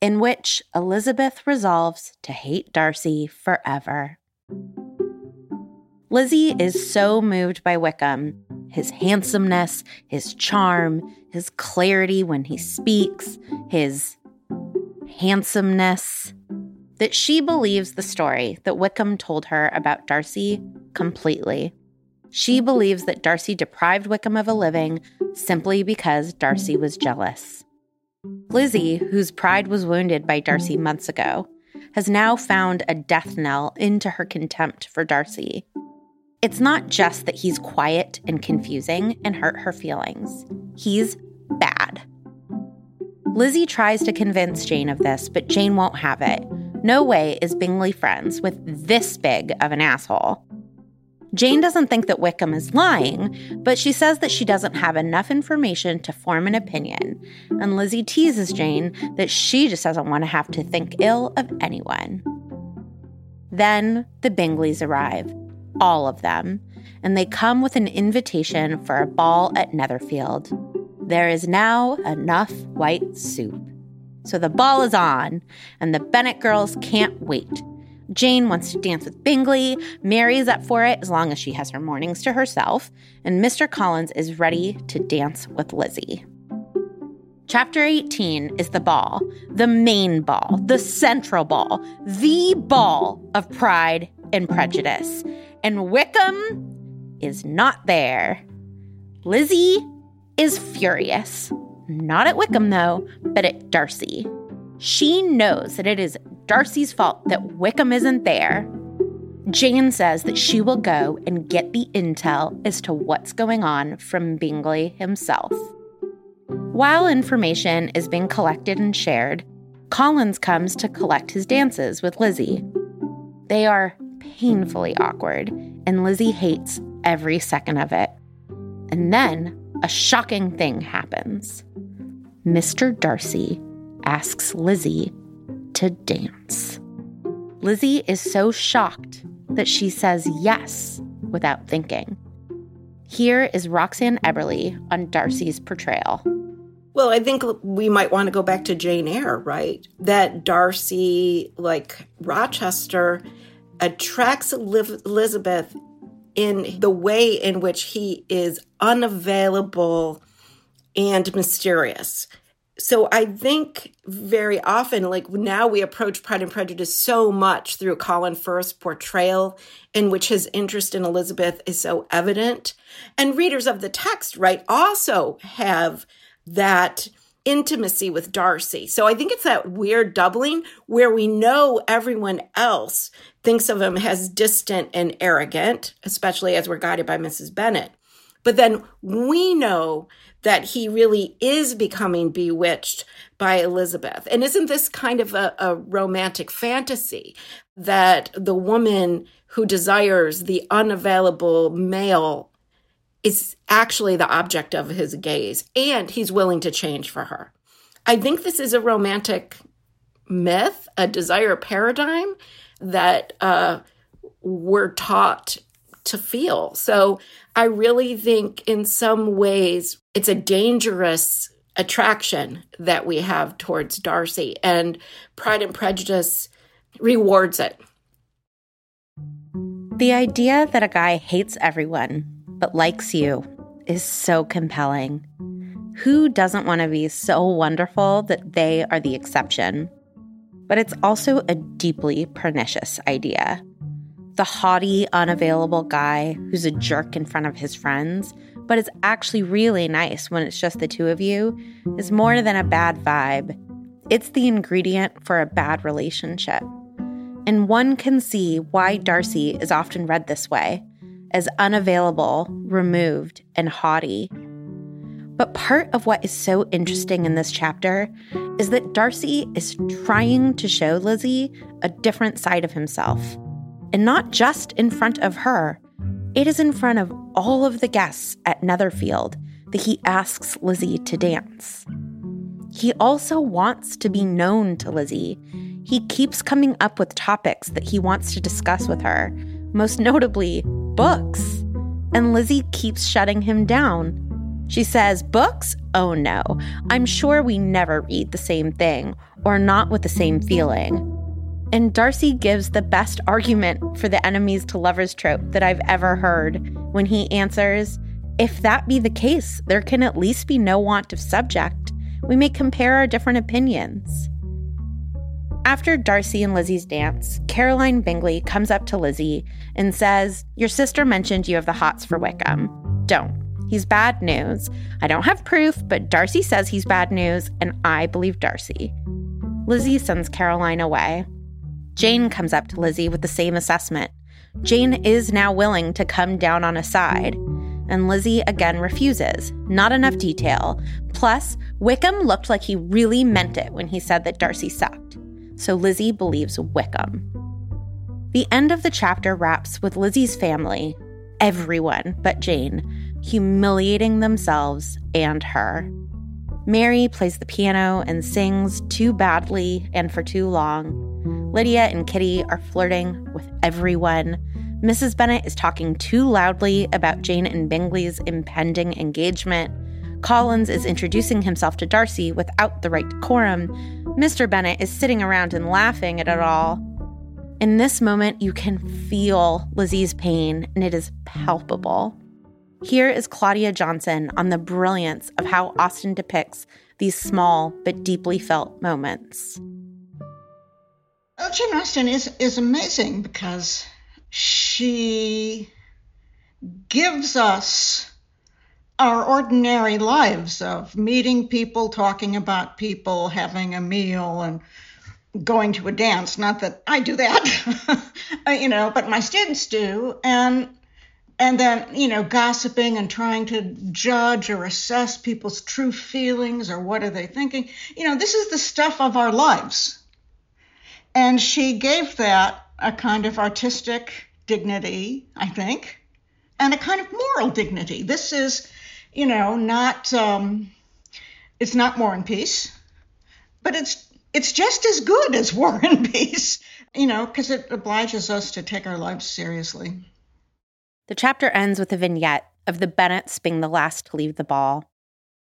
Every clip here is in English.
in which Elizabeth resolves to hate Darcy forever. Lizzie is so moved by Wickham his handsomeness, his charm, his clarity when he speaks, his handsomeness that she believes the story that Wickham told her about Darcy completely. She believes that Darcy deprived Wickham of a living simply because Darcy was jealous. Lizzie, whose pride was wounded by Darcy months ago, has now found a death knell into her contempt for Darcy. It's not just that he's quiet and confusing and hurt her feelings, he's bad. Lizzie tries to convince Jane of this, but Jane won't have it. No way is Bingley friends with this big of an asshole. Jane doesn't think that Wickham is lying, but she says that she doesn't have enough information to form an opinion. And Lizzie teases Jane that she just doesn't want to have to think ill of anyone. Then the Bingleys arrive all of them, and they come with an invitation for a ball at Netherfield. There is now enough white soup. So the ball is on, and the Bennet girls can't wait. Jane wants to dance with Bingley, Mary's up for it as long as she has her mornings to herself, and Mr. Collins is ready to dance with Lizzie. Chapter 18 is the ball, the main ball, the central ball, the ball of pride and prejudice and Wickham is not there. Lizzie is furious. Not at Wickham, though, but at Darcy. She knows that it is Darcy's fault that Wickham isn't there. Jane says that she will go and get the intel as to what's going on from Bingley himself. While information is being collected and shared, Collins comes to collect his dances with Lizzie. They are painfully awkward, and Lizzie hates every second of it. And then a shocking thing happens. Mr. Darcy asks Lizzie to dance. Lizzie is so shocked that she says yes without thinking. Here is Roxanne Eberle on Darcy's portrayal. Well, I think we might want to go back to Jane Eyre, right? That Darcy, like Rochester, attracts Elizabeth in the way in which he is unavailable and mysterious. So I think very often, like now we approach Pride and Prejudice so much through Colin Firth's portrayal, in which his interest in Elizabeth is so evident. And readers of the text, right, also have that intimacy with Darcy. So I think it's that weird doubling where we know everyone else thinks of him as distant and arrogant, especially as we're guided by Mrs. Bennet. But then we know that he really is becoming bewitched by Elizabeth. And isn't this kind of a, a romantic fantasy that the woman who desires the unavailable male is actually the object of his gaze and he's willing to change for her. I think this is a romantic myth, a desire paradigm that uh, we're taught to feel. So I really think in some ways it's a dangerous attraction that we have towards Darcy. And Pride and Prejudice rewards it. The idea that a guy hates everyone but likes you is so compelling. Who doesn't want to be so wonderful that they are the exception? But it's also a deeply pernicious idea. The haughty, unavailable guy who's a jerk in front of his friends, but is actually really nice when it's just the two of you, is more than a bad vibe. It's the ingredient for a bad relationship. And one can see why Darcy is often read this way as unavailable, removed, and haughty. But part of what is so interesting in this chapter is that Darcy is trying to show Lizzie a different side of himself. And not just in front of her, it is in front of all of the guests at Netherfield that he asks Lizzie to dance. He also wants to be known to Lizzie. He keeps coming up with topics that he wants to discuss with her, most notably books. And Lizzie keeps shutting him down. She says, Books? Oh no. I'm sure we never read the same thing, or not with the same feeling. And Darcy gives the best argument for the enemies to lovers trope that I've ever heard when he answers, If that be the case, there can at least be no want of subject. We may compare our different opinions. After Darcy and Lizzie's dance, Caroline Bingley comes up to Lizzie and says, Your sister mentioned you have the hots for Wickham. Don't. He's bad news. I don't have proof, but Darcy says he's bad news, and I believe Darcy. Lizzie sends Caroline away. Jane comes up to Lizzie with the same assessment. Jane is now willing to come down on a side. And Lizzie again refuses. Not enough detail. Plus, Wickham looked like he really meant it when he said that Darcy sucked. So Lizzie believes Wickham. The end of the chapter wraps with Lizzie's family, everyone but Jane, humiliating themselves and her. Mary plays the piano and sings too badly and for too long. Lydia and Kitty are flirting with everyone. Mrs. Bennet is talking too loudly about Jane and Bingley's impending engagement. Collins is introducing himself to Darcy without the right decorum. Mr. Bennet is sitting around and laughing at it all. In this moment, you can feel Lizzie's pain, and it is palpable. Here is Claudia Johnson on the brilliance of how Austen depicts these small but deeply felt moments. Well, Jane Austen is, is amazing because she gives us our ordinary lives of meeting people, talking about people, having a meal, and going to a dance. Not that I do that, you know, but my students do. And and then you know gossiping and trying to judge or assess people's true feelings or what are they thinking you know this is the stuff of our lives and she gave that a kind of artistic dignity, I think, and a kind of moral dignity. This is, you know, not um, it's not War and Peace, but it's it's just as good as War and Peace, you know, because it obliges us to take our lives seriously. The chapter ends with a vignette of the Bennets being the last to leave the ball.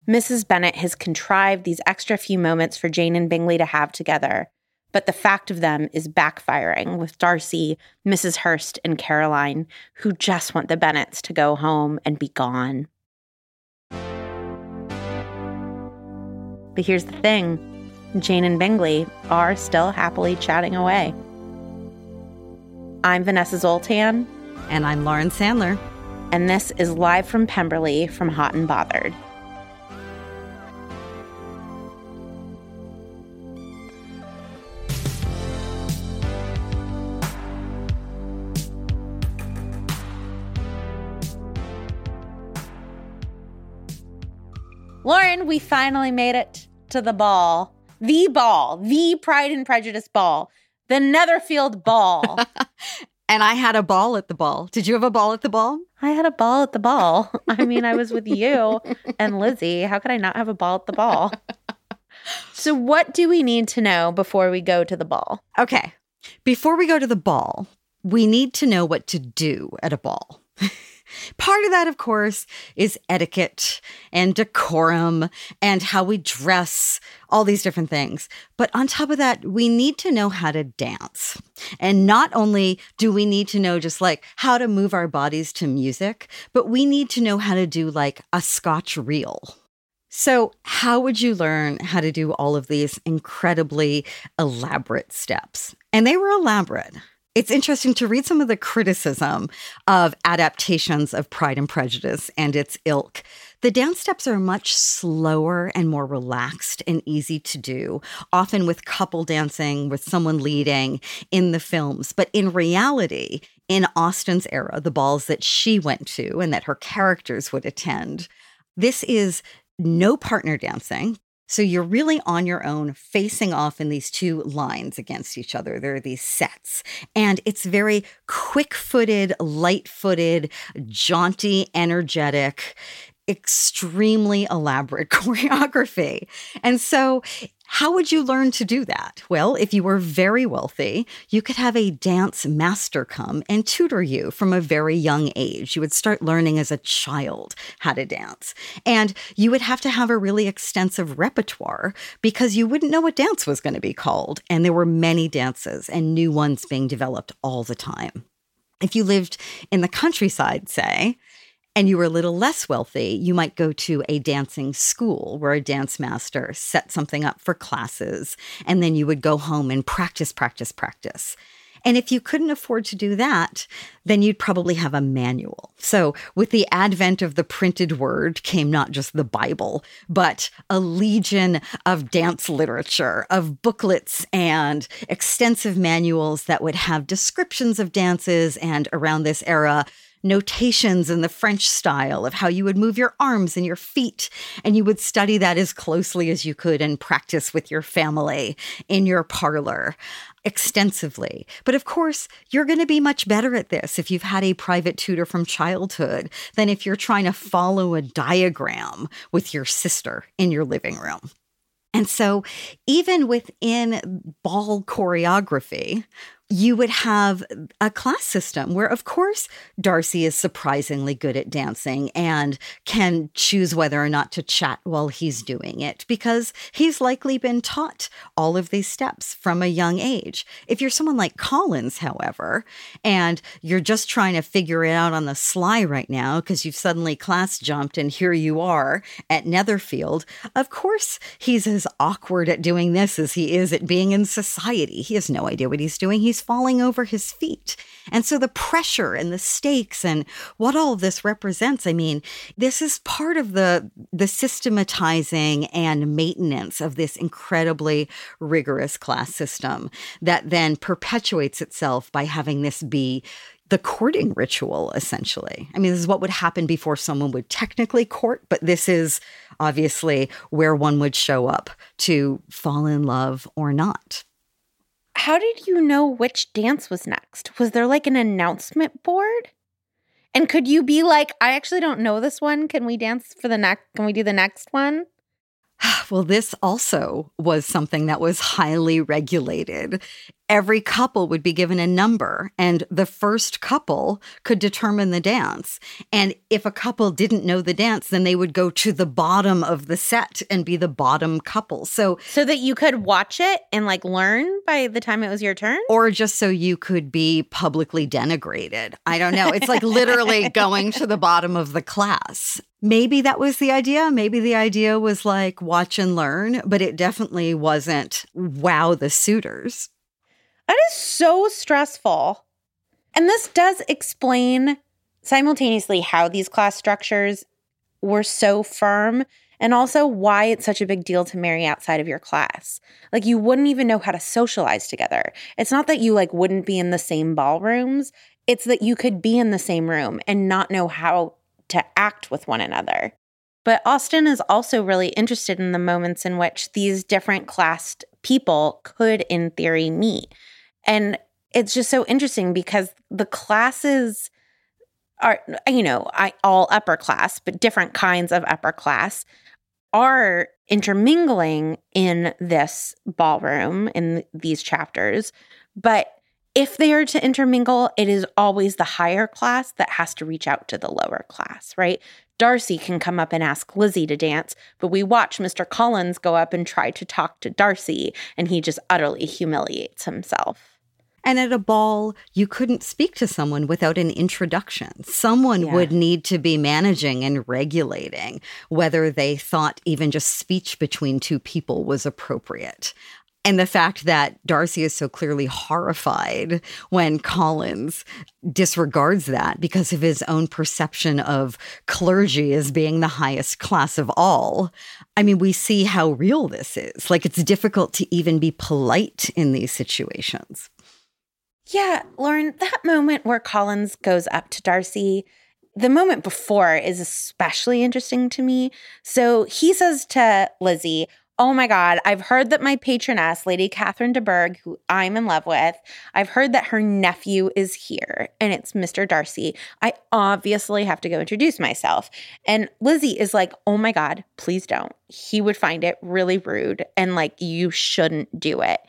Mrs. Bennet has contrived these extra few moments for Jane and Bingley to have together, but the fact of them is backfiring with Darcy, Mrs. Hurst, and Caroline, who just want the Bennets to go home and be gone. But here's the thing Jane and Bingley are still happily chatting away. I'm Vanessa Zoltan. And I'm Lauren Sandler. And this is live from Pemberley from Hot and Bothered. Lauren, we finally made it to the ball. The ball, the Pride and Prejudice ball, the Netherfield ball. and I had a ball at the ball. Did you have a ball at the ball? I had a ball at the ball. I mean, I was with you and Lizzie. How could I not have a ball at the ball? So, what do we need to know before we go to the ball? Okay. Before we go to the ball, we need to know what to do at a ball. Part of that, of course, is etiquette and decorum and how we dress, all these different things. But on top of that, we need to know how to dance. And not only do we need to know just like how to move our bodies to music, but we need to know how to do like a scotch reel. So, how would you learn how to do all of these incredibly elaborate steps? And they were elaborate. It's interesting to read some of the criticism of adaptations of Pride and Prejudice and its ilk. The dance steps are much slower and more relaxed and easy to do, often with couple dancing, with someone leading in the films. But in reality, in Austen's era, the balls that she went to and that her characters would attend, this is no partner dancing. So you're really on your own, facing off in these two lines against each other. There are these sets, and it's very quick footed, light footed, jaunty, energetic extremely elaborate choreography. And so how would you learn to do that? Well, if you were very wealthy, you could have a dance master come and tutor you from a very young age. You would start learning as a child how to dance. And you would have to have a really extensive repertoire because you wouldn't know what dance was going to be called. And there were many dances and new ones being developed all the time. If you lived in the countryside, say, and you were a little less wealthy, you might go to a dancing school where a dance master set something up for classes, and then you would go home and practice, practice, practice. And if you couldn't afford to do that, then you'd probably have a manual. So, with the advent of the printed word came not just the Bible, but a legion of dance literature, of booklets and extensive manuals that would have descriptions of dances. And around this era, notations in the French style of how you would move your arms and your feet. And you would study that as closely as you could and practice with your family in your parlor extensively. But of course, you're going to be much better at this if you've had a private tutor from childhood than if you're trying to follow a diagram with your sister in your living room. And so, even within ball choreography, you would have a class system where, of course, Darcy is surprisingly good at dancing and can choose whether or not to chat while he's doing it because he's likely been taught all of these steps from a young age. If you're someone like Collins, however, and you're just trying to figure it out on the sly right now because you've suddenly class jumped and here you are at Netherfield, of course, he's as awkward at doing this as he is at being in society. He has no idea what he's doing. He's falling over his feet. And so the pressure and the stakes and what all this represents, I mean, this is part of the the systematizing and maintenance of this incredibly rigorous class system that then perpetuates itself by having this be the courting ritual, essentially. I mean, this is what would happen before someone would technically court, but this is obviously where one would show up to fall in love or not. How did you know which dance was next? Was there like an announcement board? And could you be like, I actually don't know this one. Can we dance for the next? Can we do the next one? Well, this also was something that was highly regulated every couple would be given a number and the first couple could determine the dance. And if a couple didn't know the dance, then they would go to the bottom of the set and be the bottom couple. So so that you could watch it and like learn by the time it was your turn or just so you could be publicly denigrated. I don't know. It's like literally going to the bottom of the class. Maybe that was the idea. Maybe the idea was like watch and learn, but it definitely wasn't wow the suitors. That is so stressful. And this does explain simultaneously how these class structures were so firm and also why it's such a big deal to marry outside of your class. Like you wouldn't even know how to socialize together. It's not that you like wouldn't be in the same ballrooms, it's that you could be in the same room and not know how to act with one another. But Austen is also really interested in the moments in which these different classed people could in theory meet. And it's just so interesting because the classes are, you know, I, all upper class, but different kinds of upper class are intermingling in this ballroom in these chapters. But if they are to intermingle, it is always the higher class that has to reach out to the lower class, right? Darcy can come up and ask Lizzie to dance, but we watch Mr. Collins go up and try to talk to Darcy, and he just utterly humiliates himself. And at a ball, you couldn't speak to someone without an introduction. Someone Yeah. would need to be managing and regulating whether they thought even just speech between two people was appropriate. And the fact that Darcy is so clearly horrified when Collins disregards that because of his own perception of clergy as being the highest class of all. I mean, we see how real this is. Like, it's difficult to even be polite in these situations. Yeah, Lauren, that moment where Collins goes up to Darcy, the moment before is especially interesting to me. So he says to Lizzie, Oh my God, I've heard that my patroness, Lady Catherine de Bourgh, who I'm in love with, I've heard that her nephew is here and it's Mr. Darcy. I obviously have to go introduce myself. And Lizzie is like, Oh my God, please don't. He would find it really rude and like you shouldn't do it.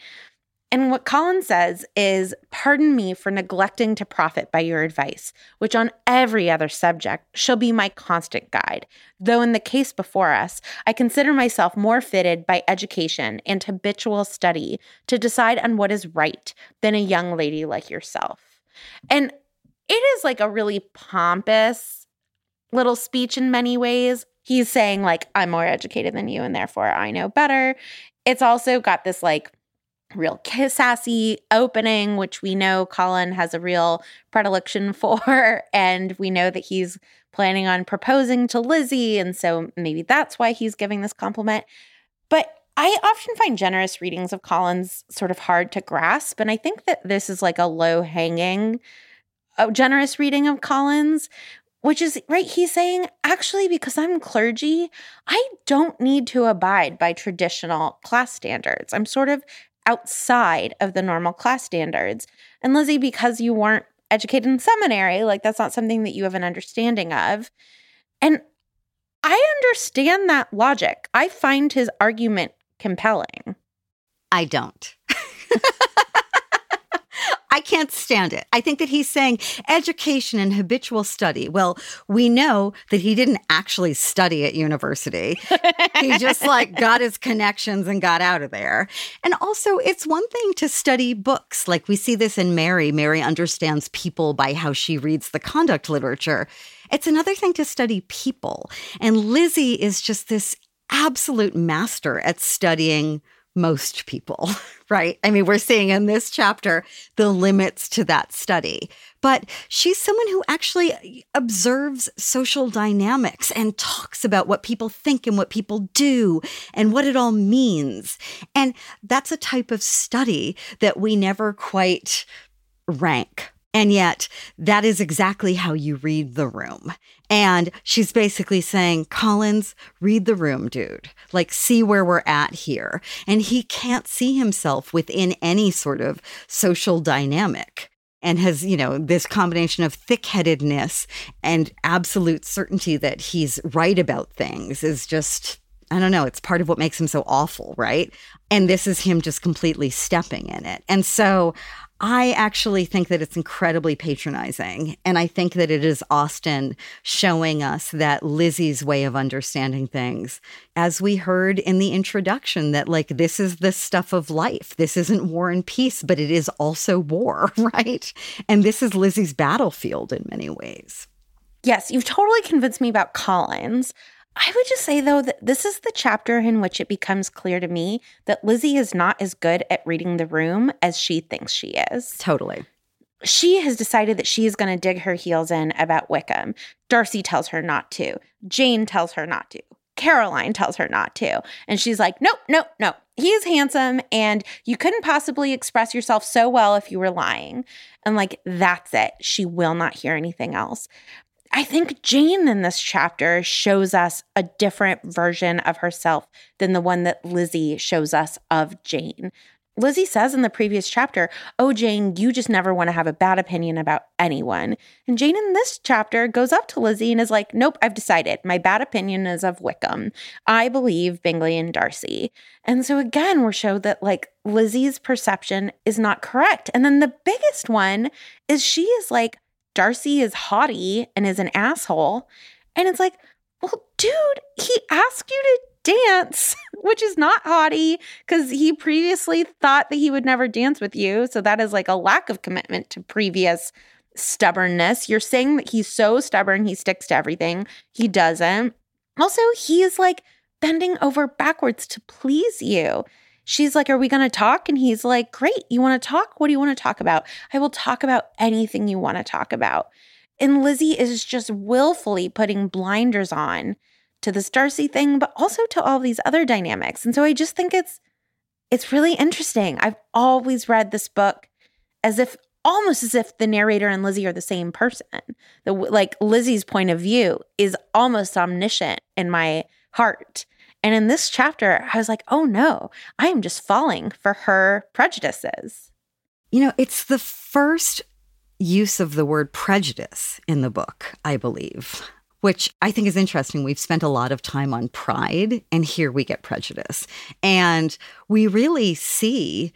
And what Collins says is, Pardon me for neglecting to profit by your advice, which on every other subject shall be my constant guide. Though in the case before us, I consider myself more fitted by education and habitual study to decide on what is right than a young lady like yourself. And it is like a really pompous little speech in many ways. He's saying, like, I'm more educated than you, and therefore I know better. It's also got this like real sassy opening, which we know Collins has a real predilection for. And we know that he's planning on proposing to Lizzie. And so maybe that's why he's giving this compliment. But I often find generous readings of Collins sort of hard to grasp. And I think that this is like a low hanging, a uh, generous reading of Collins. Which is right, he's saying, actually, because I'm clergy, I don't need to abide by traditional class standards. I'm sort of outside of the normal class standards. And Lizzie, because you weren't educated in seminary, like that's not something that you have an understanding of. And I understand that logic. I find his argument compelling. I don't. I can't stand it. I think that he's saying education and habitual study. Well, we know that he didn't actually study at university. he just like got his connections and got out of there. And also, it's one thing to study books. Like we see this in Mary. Mary understands people by how she reads the conduct literature. It's another thing to study people. And Lizzie is just this absolute master at studying most people, right? I mean, we're seeing in this chapter the limits to that study. But she's someone who actually observes social dynamics and talks about what people think and what people do and what it all means. And that's a type of study that we never quite rank. And yet, that is exactly how you read the room. And she's basically saying, Collins, read the room, dude. Like, see where we're at here. And he can't see himself within any sort of social dynamic and has, you know, this combination of thick headedness and absolute certainty that he's right about things is just, I don't know, it's part of what makes him so awful, right? And this is him just completely stepping in it. And so I actually think that it's incredibly patronizing. And I think that it is Austen showing us that Lizzie's way of understanding things, as we heard in the introduction, that like this is the stuff of life. This isn't war and peace, but it is also war, right? And this is Lizzie's battlefield in many ways. Yes, you've totally convinced me about Collins. I would just say, though, that this is the chapter in which it becomes clear to me that Lizzie is not as good at reading the room as she thinks she is. Totally. She has decided that she is going to dig her heels in about Wickham. Darcy tells her not to. Jane tells her not to. Caroline tells her not to. And she's like, nope, nope, nope. He is handsome and you couldn't possibly express yourself so well if you were lying. And like, that's it. She will not hear anything else. I think Jane in this chapter shows us a different version of herself than the one that Lizzie shows us of Jane. Lizzie says in the previous chapter, Oh, Jane, you just never want to have a bad opinion about anyone. And Jane in this chapter goes up to Lizzie and is like, Nope, I've decided. My bad opinion is of Wickham. I believe Bingley and Darcy. And so again, we're showed that like Lizzie's perception is not correct. And then the biggest one is she is like, Darcy is haughty and is an asshole. And it's like, well, dude, he asked you to dance, which is not haughty because he previously thought that he would never dance with you. So that is like a lack of commitment to previous stubbornness. You're saying that he's so stubborn, he sticks to everything. He doesn't. Also, he is like bending over backwards to please you. She's like, Are we going to talk? And he's like, Great. You want to talk? What do you want to talk about? I will talk about anything you want to talk about. And Lizzie is just willfully putting blinders on to this Darcy thing, but also to all these other dynamics. And so I just think it's it's really interesting. I've always read this book as if almost as if the narrator and Lizzie are the same person. The like Lizzie's point of view is almost omniscient in my heart. And in this chapter, I was like, "Oh no, I am just falling for her prejudices." You know, it's the first use of the word prejudice in the book, I believe which I think is interesting. We've spent a lot of time on pride, and here we get prejudice. And we really see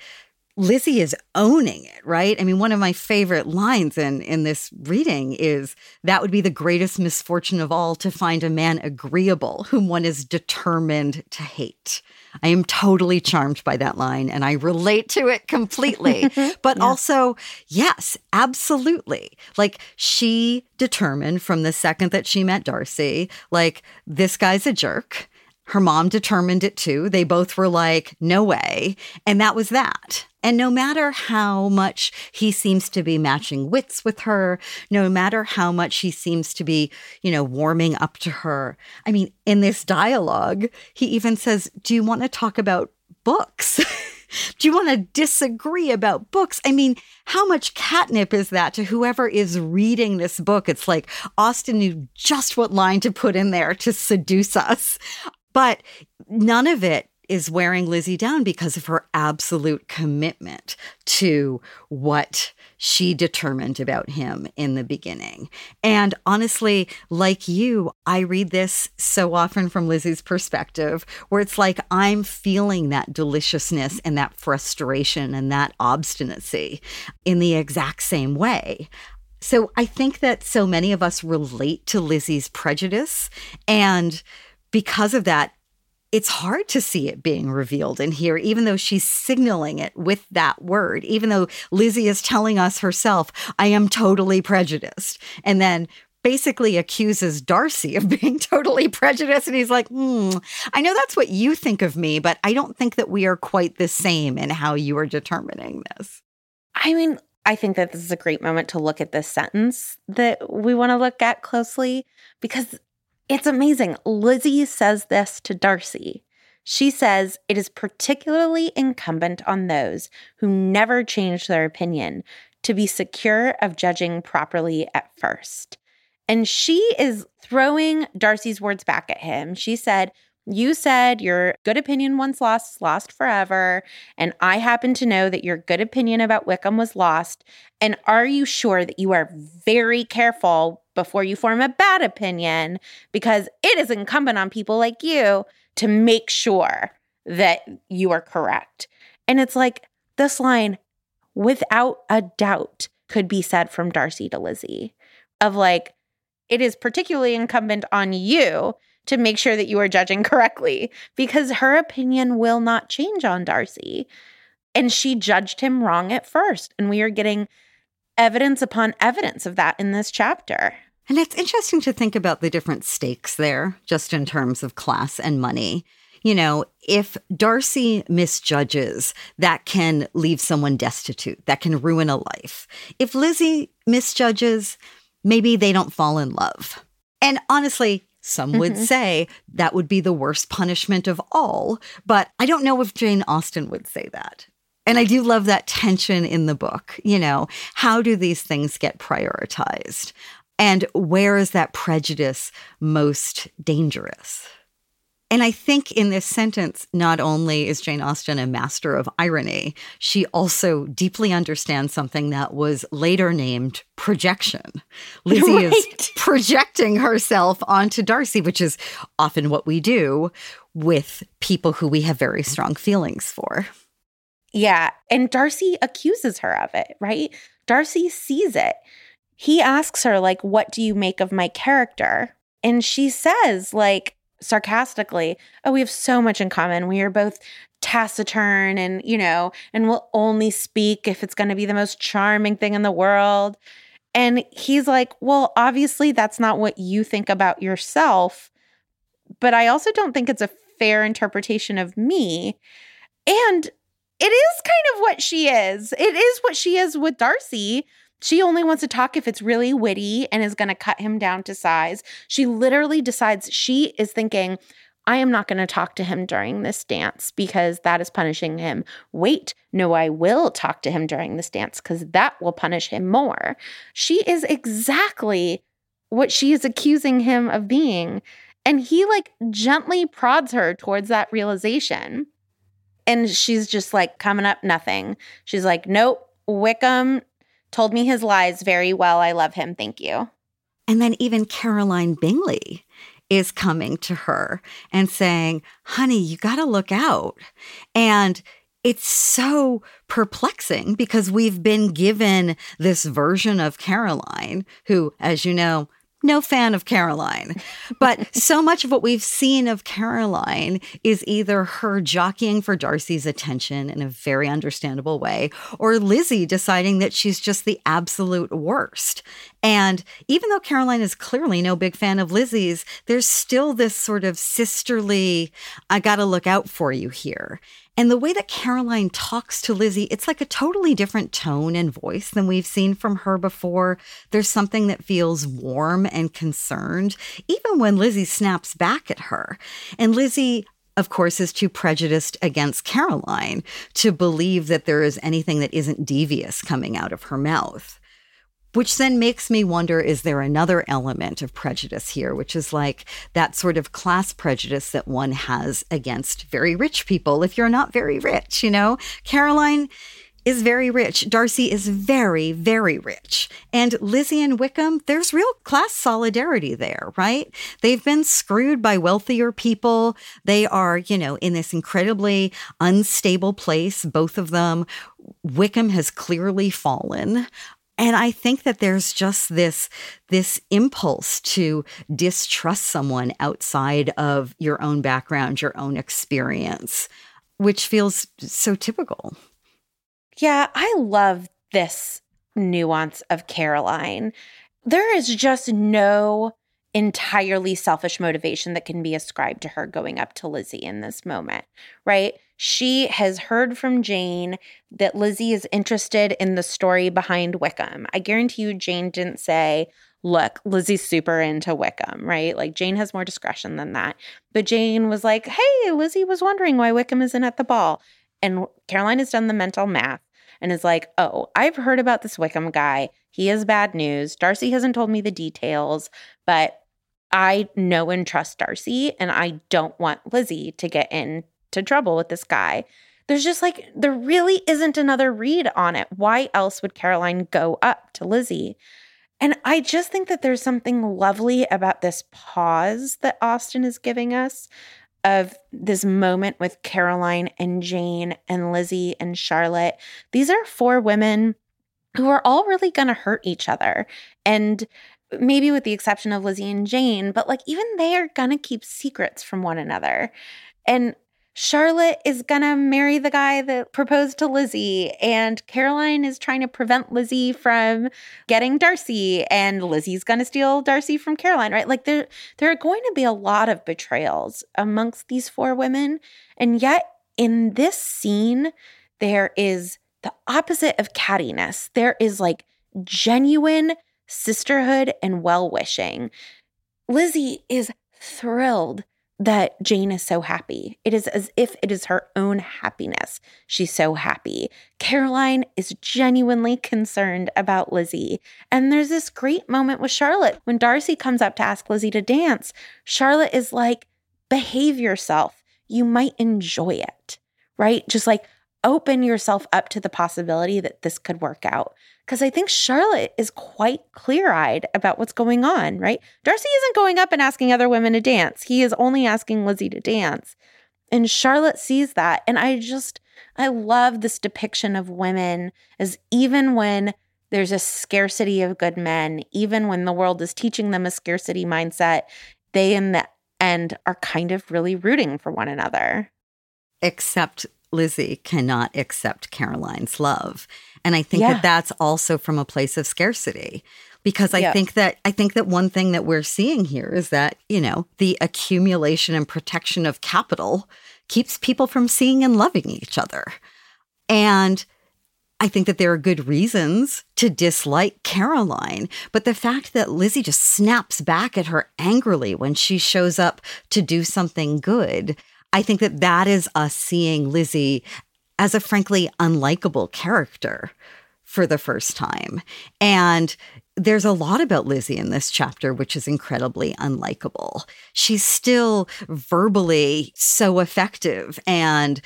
Lizzie is owning it, right? I mean, one of my favorite lines in, in this reading is that would be the greatest misfortune of all to find a man agreeable whom one is determined to hate. I am totally charmed by that line and I relate to it completely. but yeah. also, yes, absolutely. Like she determined from the second that she met Darcy, like, this guy's a jerk. Her mom determined it too. They both were like, no way. And that was that. And no matter how much he seems to be matching wits with her, no matter how much he seems to be, you know, warming up to her. I mean, in this dialogue, he even says, Do you want to talk about books? Do you want to disagree about books? I mean, how much catnip is that to whoever is reading this book? It's like Austen knew just what line to put in there to seduce us. But none of it is wearing Lizzie down because of her absolute commitment to what she determined about him in the beginning. And honestly, like you, I read this so often from Lizzie's perspective, where it's like I'm feeling that deliciousness and that frustration and that obstinacy in the exact same way. So I think that so many of us relate to Lizzie's prejudice. And because of that, it's hard to see it being revealed in here, even though she's signaling it with that word, even though Lizzie is telling us herself, I am totally prejudiced. And then basically accuses Darcy of being totally prejudiced. And he's like, hmm, I know that's what you think of me, but I don't think that we are quite the same in how you are determining this. I mean, I think that this is a great moment to look at this sentence that we want to look at closely because it's amazing. Lizzie says this to Darcy. She says it is particularly incumbent on those who never change their opinion to be secure of judging properly at first. And she is throwing Darcy's words back at him. She said, You said your good opinion once lost is lost forever. And I happen to know that your good opinion about Wickham was lost. And are you sure that you are very careful before you form a bad opinion because it is incumbent on people like you to make sure that you are correct. And it's like this line, without a doubt, could be said from Darcy to Lizzie of like, it is particularly incumbent on you to make sure that you are judging correctly because her opinion will not change on Darcy. And she judged him wrong at first. And we are getting evidence upon evidence of that in this chapter. And it's interesting to think about the different stakes there, just in terms of class and money. You know, if Darcy misjudges, that can leave someone destitute, that can ruin a life. If Lizzie misjudges, maybe they don't fall in love. And honestly, some would mm-hmm. say that would be the worst punishment of all, but I don't know if Jane Austen would say that. And I do love that tension in the book. You know, how do these things get prioritized? And where is that prejudice most dangerous? And I think in this sentence, not only is Jane Austen a master of irony, she also deeply understands something that was later named projection. Lizzie right. is projecting herself onto Darcy, which is often what we do with people who we have very strong feelings for. Yeah. And Darcy accuses her of it, right? Darcy sees it. He asks her, like, what do you make of my character? And she says, like, sarcastically, oh, we have so much in common. We are both taciturn and, you know, and we'll only speak if it's going to be the most charming thing in the world. And he's like, well, obviously, that's not what you think about yourself. But I also don't think it's a fair interpretation of me. And it is kind of what she is. It is what she is with Darcy. She only wants to talk if it's really witty and is going to cut him down to size. She literally decides she is thinking, I am not going to talk to him during this dance because that is punishing him. Wait, no, I will talk to him during this dance because that will punish him more. She is exactly what she is accusing him of being. And he like gently prods her towards that realization. And she's just like coming up nothing. She's like, nope, Wickham told me his lies very well. I love him. Thank you. And then even Caroline Bingley is coming to her and saying, honey, you got to look out. And it's so perplexing because we've been given this version of Caroline, who, as you know, no fan of Caroline. But so much of what we've seen of Caroline is either her jockeying for Darcy's attention in a very understandable way, or Lizzie deciding that she's just the absolute worst. And even though Caroline is clearly no big fan of Lizzie's, there's still this sort of sisterly, I gotta look out for you here. And the way that Caroline talks to Lizzie, it's like a totally different tone and voice than we've seen from her before. There's something that feels warm and concerned, even when Lizzie snaps back at her. And Lizzie, of course, is too prejudiced against Caroline to believe that there is anything that isn't devious coming out of her mouth. Which then makes me wonder is there another element of prejudice here, which is like that sort of class prejudice that one has against very rich people if you're not very rich, you know? Caroline is very rich. Darcy is very, very rich. And Lizzie and Wickham, there's real class solidarity there, right? They've been screwed by wealthier people. They are, you know, in this incredibly unstable place, both of them. Wickham has clearly fallen and i think that there's just this this impulse to distrust someone outside of your own background your own experience which feels so typical yeah i love this nuance of caroline there is just no entirely selfish motivation that can be ascribed to her going up to Lizzie in this moment, right? She has heard from Jane that Lizzie is interested in the story behind Wickham. I guarantee you, Jane didn't say, Look, Lizzie's super into Wickham, right? Like Jane has more discretion than that. But Jane was like, Hey, Lizzie was wondering why Wickham isn't at the ball. And Caroline has done the mental math and is like, Oh, I've heard about this Wickham guy. He is bad news. Darcy hasn't told me the details, but I know and trust Darcy, and I don't want Lizzie to get into trouble with this guy. There's just like, there really isn't another read on it. Why else would Caroline go up to Lizzie? And I just think that there's something lovely about this pause that Austen is giving us of this moment with Caroline and Jane and Lizzie and Charlotte. These are four women who are all really going to hurt each other. And maybe with the exception of Lizzie and Jane, but like even they are gonna keep secrets from one another. And Charlotte is gonna marry the guy that proposed to Lizzie, and Caroline is trying to prevent Lizzie from getting Darcy, and Lizzie's gonna steal Darcy from Caroline, right? Like there, there are going to be a lot of betrayals amongst these four women, and yet in this scene, there is the opposite of cattiness. There is like genuine sisterhood and well wishing. Lizzie is thrilled that Jane is so happy. It is as if it is her own happiness. She's so happy. Caroline is genuinely concerned about Lizzie. And there's this great moment with Charlotte when Darcy comes up to ask Lizzie to dance. Charlotte is like, behave yourself. You might enjoy it, right? Just like open yourself up to the possibility that this could work out. Because I think Charlotte is quite clear eyed about what's going on, right? Darcy isn't going up and asking other women to dance. He is only asking Lizzie to dance. And Charlotte sees that. And I just, I love this depiction of women as even when there's a scarcity of good men, even when the world is teaching them a scarcity mindset, they in the end are kind of really rooting for one another. Except Lizzie cannot accept Caroline's love. And I think Yeah. that that's also from a place of scarcity because I Yeah. think that I think that one thing that we're seeing here is that, you know, the accumulation and protection of capital keeps people from seeing and loving each other. And I think that there are good reasons to dislike Caroline, but the fact that Lizzie just snaps back at her angrily when she shows up to do something good, I think that that is us seeing Lizzie as a frankly unlikable character for the first time. And there's a lot about Lizzie in this chapter, which is incredibly unlikable. She's still verbally so effective and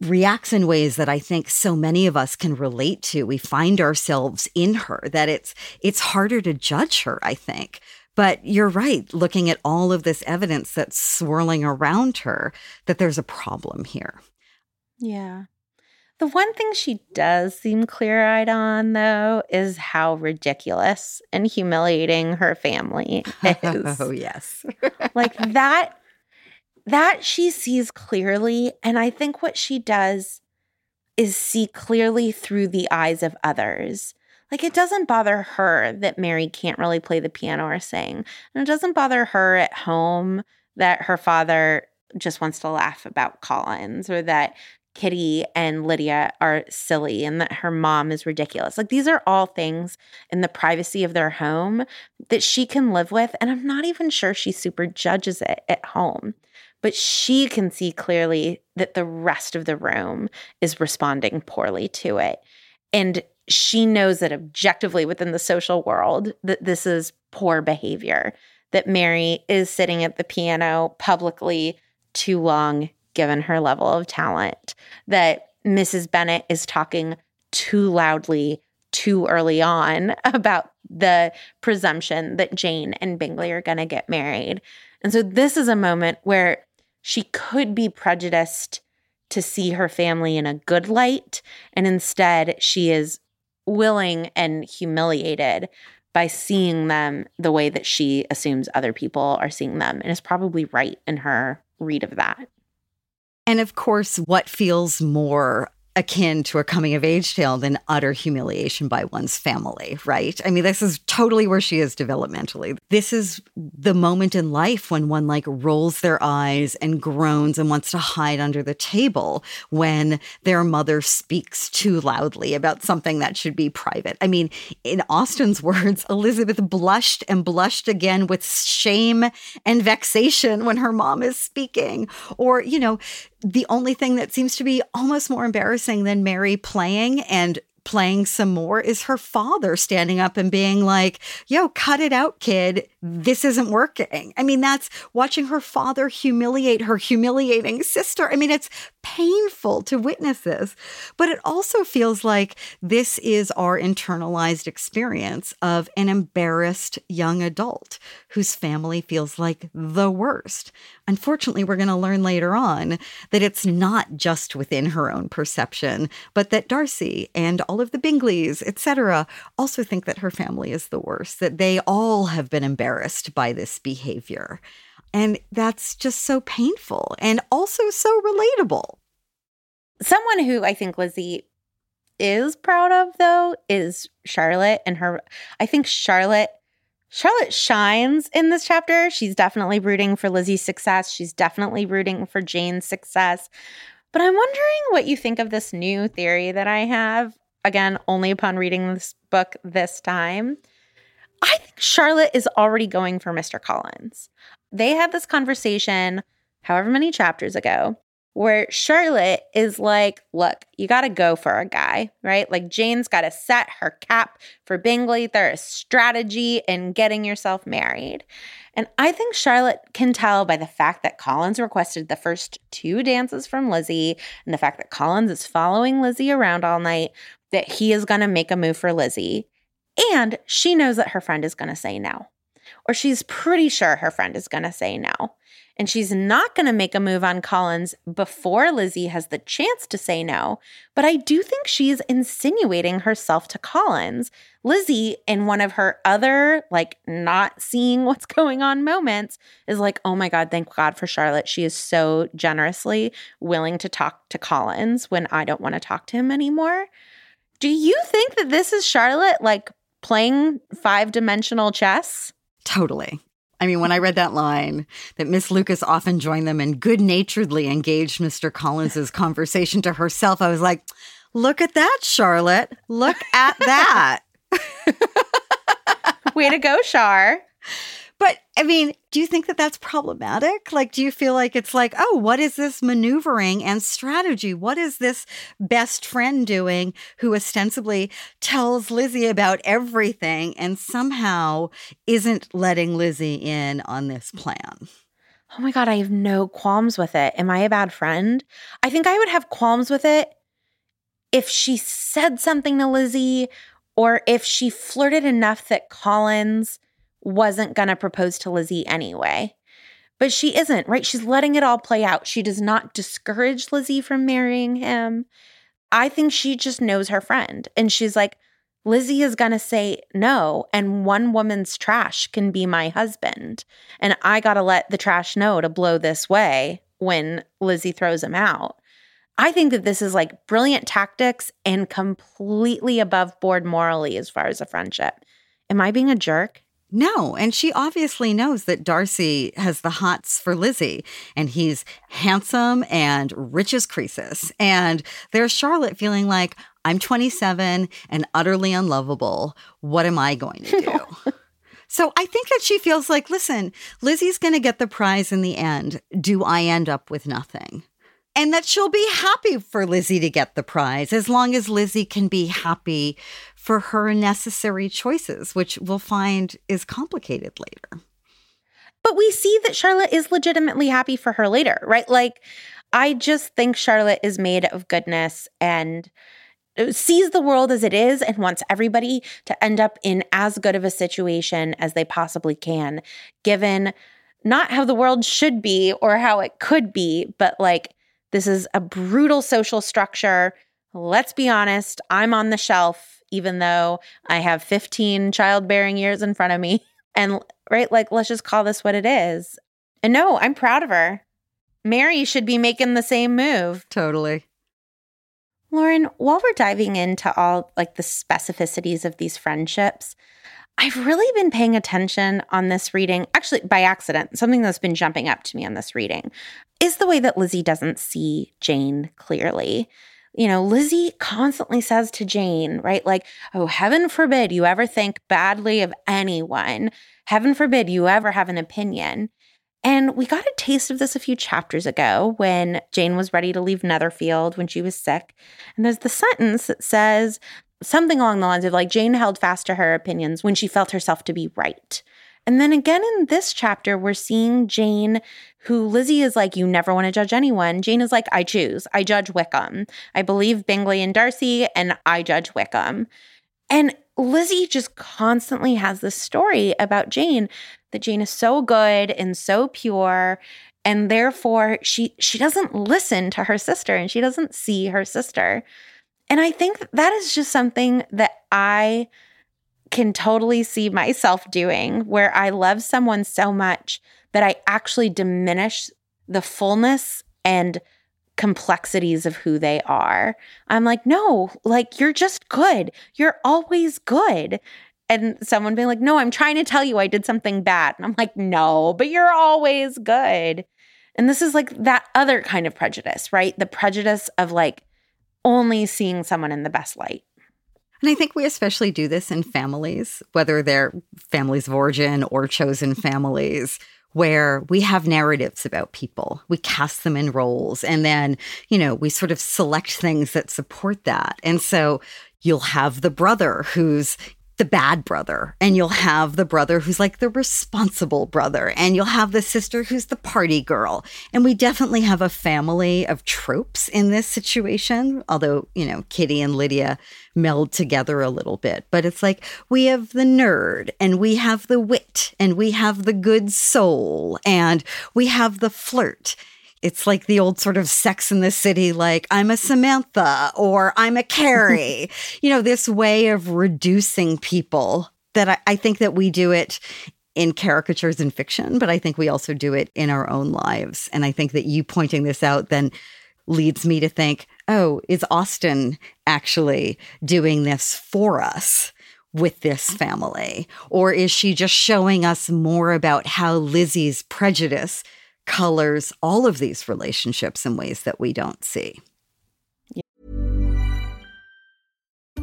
reacts in ways that I think so many of us can relate to. We find ourselves in her that it's it's harder to judge her, I think. But you're right, looking at all of this evidence that's swirling around her, that there's a problem here. Yeah. The one thing she does seem clear eyed on, though, is how ridiculous and humiliating her family is. oh, yes. like that, that she sees clearly. And I think what she does is see clearly through the eyes of others. Like it doesn't bother her that Mary can't really play the piano or sing. And it doesn't bother her at home that her father just wants to laugh about Collins or that Kitty and Lydia are silly and that her mom is ridiculous. Like these are all things in the privacy of their home that she can live with. And I'm not even sure she super judges it at home, but she can see clearly that the rest of the room is responding poorly to it. And she knows that objectively within the social world that this is poor behavior that Mary is sitting at the piano publicly too long given her level of talent that Mrs. Bennet is talking too loudly too early on about the presumption that Jane and Bingley are going to get married. And so this is a moment where she could be prejudiced to see her family in a good light and instead she is willing and humiliated by seeing them the way that she assumes other people are seeing them and is probably right in her read of that. And of course, what feels more akin to a coming of age tale than utter humiliation by one's family, right? I mean, this is totally where she is developmentally. This is the moment in life when one like rolls their eyes and groans and wants to hide under the table when their mother speaks too loudly about something that should be private. I mean, in Austen's words, Elizabeth blushed and blushed again with shame and vexation when her mom is speaking. Or, you know, the only thing that seems to be almost more embarrassing than Mary playing and playing some more is her father standing up and being like, yo, cut it out, kid. This isn't working. I mean, that's watching her father humiliate her humiliating sister. I mean, it's painful to witness this, but it also feels like this is our internalized experience of an embarrassed young adult whose family feels like the worst. Unfortunately, we're going to learn later on that it's not just within her own perception, but that Darcy and all of the Bingleys, etc., also think that her family is the worst, that they all have been embarrassed by this behavior. And that's just so painful and also so relatable. Someone who I think Lizzie is proud of though is Charlotte and her I think Charlotte Charlotte shines in this chapter. She's definitely rooting for Lizzie's success. She's definitely rooting for Jane's success. But I'm wondering what you think of this new theory that I have. Again, only upon reading this book this time. I think Charlotte is already going for Mr. Collins. They had this conversation however many chapters ago. Where Charlotte is like, look, you got to go for a guy, right? Like Jane's got to set her cap for Bingley. There is strategy in getting yourself married. And I think Charlotte can tell by the fact that Collins requested the first two dances from Lizzie and the fact that Collins is following Lizzie around all night that he is going to make a move for Lizzie. And she knows that her friend is going to say no, or she's pretty sure her friend is going to say no and she's not going to make a move on Collins before Lizzie has the chance to say no. But I do think she's insinuating herself to Collins. Lizzie, in one of her other, like, not seeing what's going on moments, is like, oh my God, thank God for Charlotte. She is so generously willing to talk to Collins when I don't want to talk to him anymore. Do you think that this is Charlotte, like, playing five dimensional chess? Totally. I mean, when I read that line that Miss Lucas often joined them and good naturedly engaged Mr. Collins's conversation to herself, I was like, look at that, Charlotte. Look at that. Way to go, Char. But I mean, do you think that that's problematic? Like, do you feel like it's like, oh, what is this maneuvering and strategy? What is this best friend doing who ostensibly tells Lizzie about everything and somehow isn't letting Lizzie in on this plan? Oh my God, I have no qualms with it. Am I a bad friend? I think I would have qualms with it if she said something to Lizzie or if she flirted enough that Collins wasn't going to propose to Lizzie anyway. But she isn't, right? She's letting it all play out. She does not discourage Lizzie from marrying him. I think she just knows her friend. And she's like, Lizzie is going to say no, and one woman's trash can be my husband. And I got to let the trash know to blow this way when Lizzie throws him out. I think that this is like brilliant tactics and completely above board morally as far as a friendship. Am I being a jerk? No, and she obviously knows that Darcy has the hots for Lizzie, and he's handsome and rich as Croesus. And there's Charlotte feeling like, I'm 27 and utterly unlovable. What am I going to do? so I think that she feels like, listen, Lizzie's going to get the prize in the end. Do I end up with nothing? And that she'll be happy for Lizzie to get the prize as long as Lizzie can be happy for her necessary choices, which we'll find is complicated later. But we see that Charlotte is legitimately happy for her later, right? Like, I just think Charlotte is made of goodness and uh, sees the world as it is and wants everybody to end up in as good of a situation as they possibly can, given not how the world should be or how it could be, but like this is a brutal social structure. Let's be honest, I'm on the shelf, even though I have 15 childbearing years in front of me. And right, like, let's just call this what it is. And no, I'm proud of her. Mary should be making the same move. Totally. Lauren, while we're diving into all like the specificities of these friendships, I've really been paying attention on this reading, actually by accident, something that's been jumping up to me on this reading is the way that Lizzie doesn't see Jane clearly. You know, Lizzie constantly says to Jane, right, like, oh, heaven forbid you ever think badly of anyone. Heaven forbid you ever have an opinion. And we got a taste of this a few chapters ago when Jane was ready to leave Netherfield when she was sick. And there's the sentence that says something along the lines of like, Jane held fast to her opinions when she felt herself to be right. And then again in this chapter, we're seeing Jane, who Lizzie is like, You never want to judge anyone. Jane is like, I choose. I judge Wickham. I believe Bingley and Darcy, and I judge Wickham. And Lizzie just constantly has this story about Jane that Jane is so good and so pure and therefore she she doesn't listen to her sister and she doesn't see her sister. And I think that is just something that I can totally see myself doing where I love someone so much that I actually diminish the fullness and complexities of who they are. I'm like, no, like you're just good. You're always good. And someone being like, no, I'm trying to tell you I did something bad. And I'm like, no, but you're always good. And this is like that other kind of prejudice, right? The prejudice of like only seeing someone in the best light. And I think we especially do this in families, whether they're families of origin or chosen families, where we have narratives about people. We cast them in roles and then, you know, we sort of select things that support that. And so you'll have the brother who's the bad brother, and you'll have the brother who's like the responsible brother, and you'll have the sister who's the party girl. And we definitely have a family of tropes in this situation, although, you know, Kitty and Lydia meld together a little bit. But it's like we have the nerd, and we have the wit, and we have the good soul, and we have the flirt. It's like the old sort of sex in the city, like I'm a Samantha or I'm a Carrie, you know, this way of reducing people that I, I think that we do it in caricatures in fiction, but I think we also do it in our own lives. And I think that you pointing this out then leads me to think, oh, is Austen actually doing this for us? with this family? Or is she just showing us more about how Lizzie's prejudice colors all of these relationships in ways that we don't see.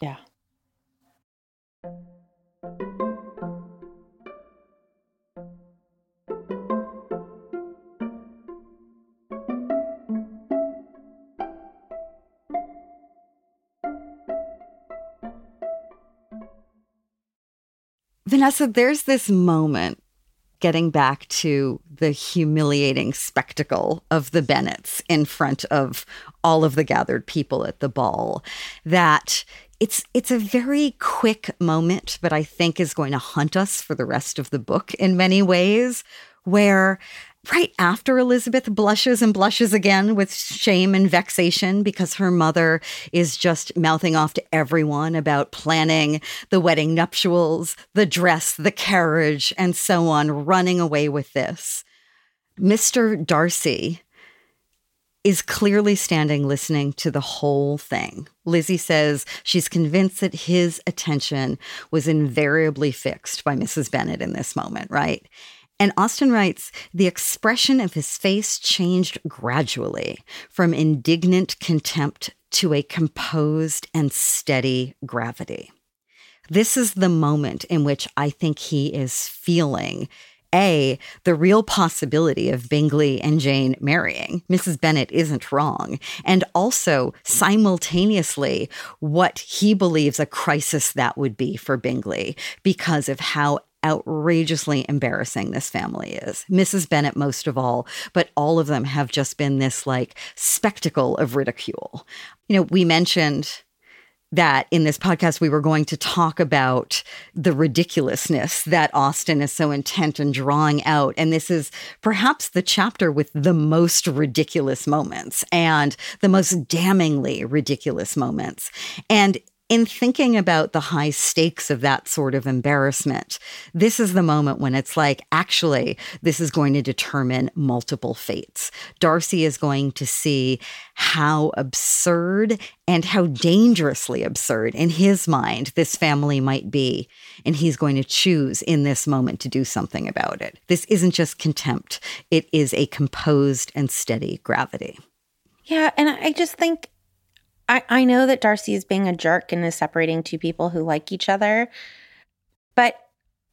Yeah. Vanessa, there's this moment getting back to the humiliating spectacle of the Bennets in front of all of the gathered people at the ball that it's it's a very quick moment but I think is going to hunt us for the rest of the book in many ways where right after Elizabeth blushes and blushes again with shame and vexation because her mother is just mouthing off to everyone about planning the wedding nuptials, the dress, the carriage, and so on, running away with this. Mr. Darcy is clearly standing listening to the whole thing. Lizzie says she's convinced that his attention was invariably fixed by Mrs. Bennet in this moment, right? And Austen writes, the expression of his face changed gradually from indignant contempt to a composed and steady gravity. This is the moment in which I think he is feeling a, the real possibility of Bingley and Jane marrying. Mrs. Bennet isn't wrong. And also, simultaneously, what he believes a crisis that would be for Bingley because of how outrageously embarrassing this family is. Mrs. Bennet, most of all, but all of them have just been this like spectacle of ridicule. You know, we mentioned that in this podcast we were going to talk about the ridiculousness that Austen is so intent on drawing out. And this is perhaps the chapter with the most ridiculous moments and the most damningly ridiculous moments. And in thinking about the high stakes of that sort of embarrassment, this is the moment when it's like, actually, this is going to determine multiple fates. Darcy is going to see how absurd and how dangerously absurd in his mind this family might be. And he's going to choose in this moment to do something about it. This isn't just contempt, it is a composed and steady gravity. Yeah. And I just think I, I know that Darcy is being a jerk and is separating two people who like each other, but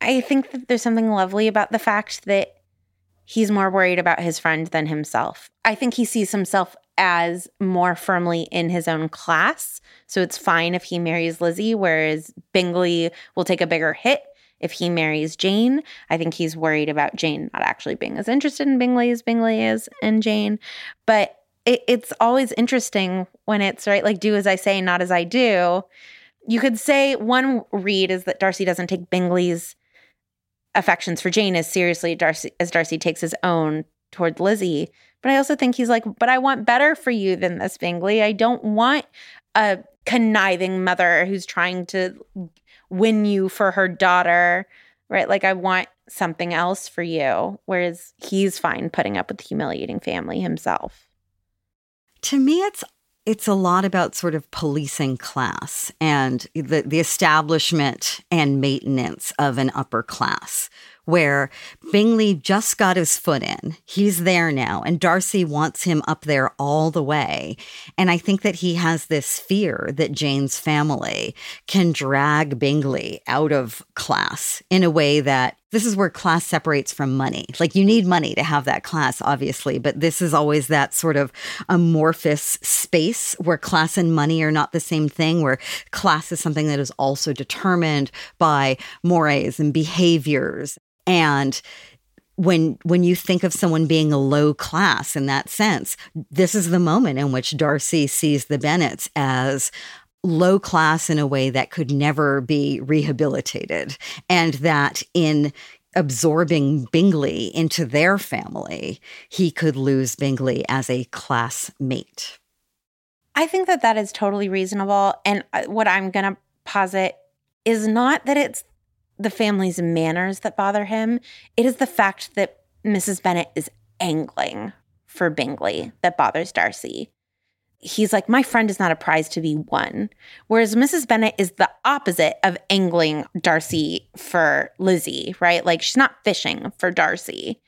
I think that there's something lovely about the fact that he's more worried about his friend than himself. I think he sees himself as more firmly in his own class. So it's fine if he marries Lizzie, whereas Bingley will take a bigger hit if he marries Jane. I think he's worried about Jane not actually being as interested in Bingley as Bingley is in Jane. But it, it's always interesting when it's right, like do as I say, not as I do. You could say one read is that Darcy doesn't take Bingley's affections for Jane as seriously Darcy as Darcy takes his own toward Lizzie. But I also think he's like, but I want better for you than this, Bingley. I don't want a conniving mother who's trying to win you for her daughter, right? Like I want something else for you. Whereas he's fine putting up with the humiliating family himself. To me, it's it's a lot about sort of policing class and the, the establishment and maintenance of an upper class where Bingley just got his foot in. He's there now, and Darcy wants him up there all the way. And I think that he has this fear that Jane's family can drag Bingley out of class in a way that this is where class separates from money. Like you need money to have that class, obviously, but this is always that sort of amorphous space where class and money are not the same thing, where class is something that is also determined by mores and behaviors and when when you think of someone being a low class in that sense, this is the moment in which Darcy sees the Bennets as low class in a way that could never be rehabilitated and that in absorbing Bingley into their family, he could lose Bingley as a classmate. I think that that is totally reasonable. And uh, what I'm going to posit is not that it's the family's manners that bother him. It is the fact that Mrs. Bennet is angling for Bingley that bothers Darcy. He's like, my friend is not a prize to be won. Whereas Mrs. Bennet is the opposite of angling Darcy for Lizzie, right? Like she's not fishing for Darcy.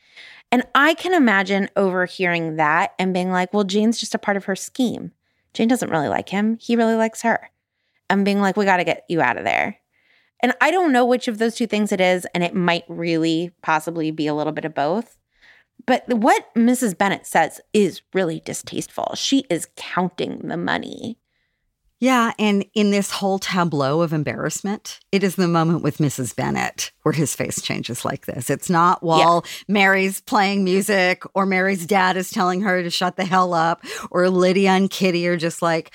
And I can imagine overhearing that and being like, well, Jane's just a part of her scheme. Jane doesn't really like him. He really likes her. And being like, we got to get you out of there. And I don't know which of those two things it is, and it might really possibly be a little bit of both. But what Mrs. Bennet says is really distasteful. She is counting the money. Yeah, and in this whole tableau of embarrassment, it is the moment with Mrs. Bennet where his face changes like this. It's not while yeah. Mary's playing music or Mary's dad is telling her to shut the hell up or Lydia and Kitty are just like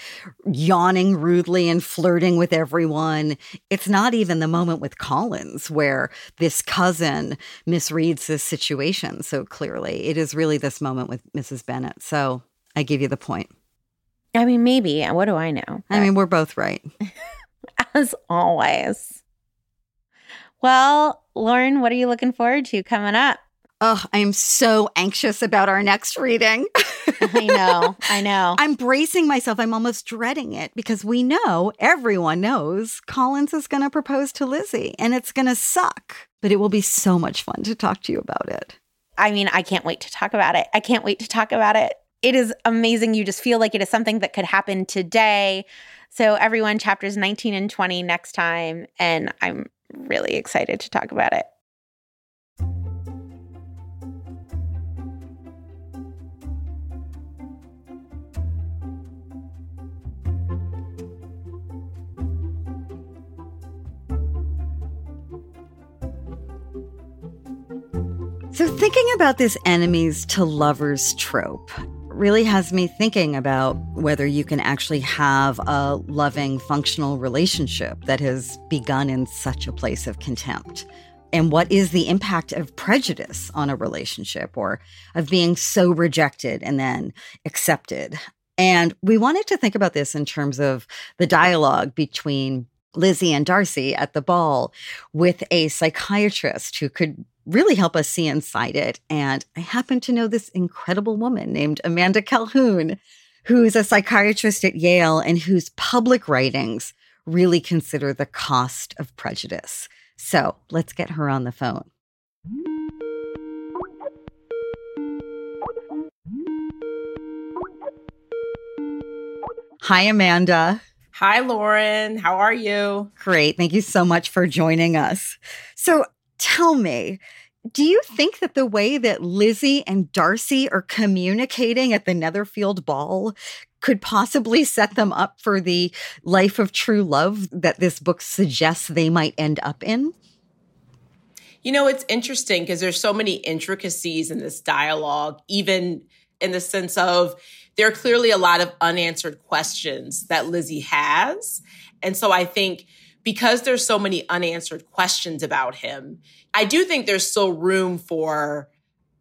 yawning rudely and flirting with everyone. It's not even the moment with Collins where this cousin misreads this situation so clearly. It is really this moment with Mrs. Bennet. So I give you the point. I mean, maybe. What do I know? I mean, we're both right. As always. Well, Lauren, what are you looking forward to coming up? Oh, I'm so anxious about our next reading. I know. I know. I'm bracing myself. I'm almost dreading it because we know, everyone knows, Collins is going to propose to Lizzie and it's going to suck, but it will be so much fun to talk to you about it. I mean, I can't wait to talk about it. I can't wait to talk about it it is amazing. You just feel like it is something that could happen today. So, everyone, chapters 19 and 20 next time. And I'm really excited to talk about it. So, thinking about this enemies to lovers trope, really has me thinking about whether you can actually have a loving, functional relationship that has begun in such a place of contempt. And what is the impact of prejudice on a relationship or of being so rejected and then accepted? And we wanted to think about this in terms of the dialogue between Lizzie and Darcy at the ball with a psychiatrist who could really help us see inside it. And I happen to know this incredible woman named Amanda Calhoun, who's a psychiatrist at Yale and whose public writings really consider the cost of prejudice. So let's get her on the phone. Hi, Amanda. Hi, Lauren. How are you? Great. Thank you so much for joining us. So, Tell me, do you think that the way that Lizzie and Darcy are communicating at the Netherfield ball could possibly set them up for the life of true love that this book suggests they might end up in? You know, it's interesting because there's so many intricacies in this dialogue, even in the sense of there are clearly a lot of unanswered questions that Lizzie has. And so I think because there's so many unanswered questions about him, I do think there's still room for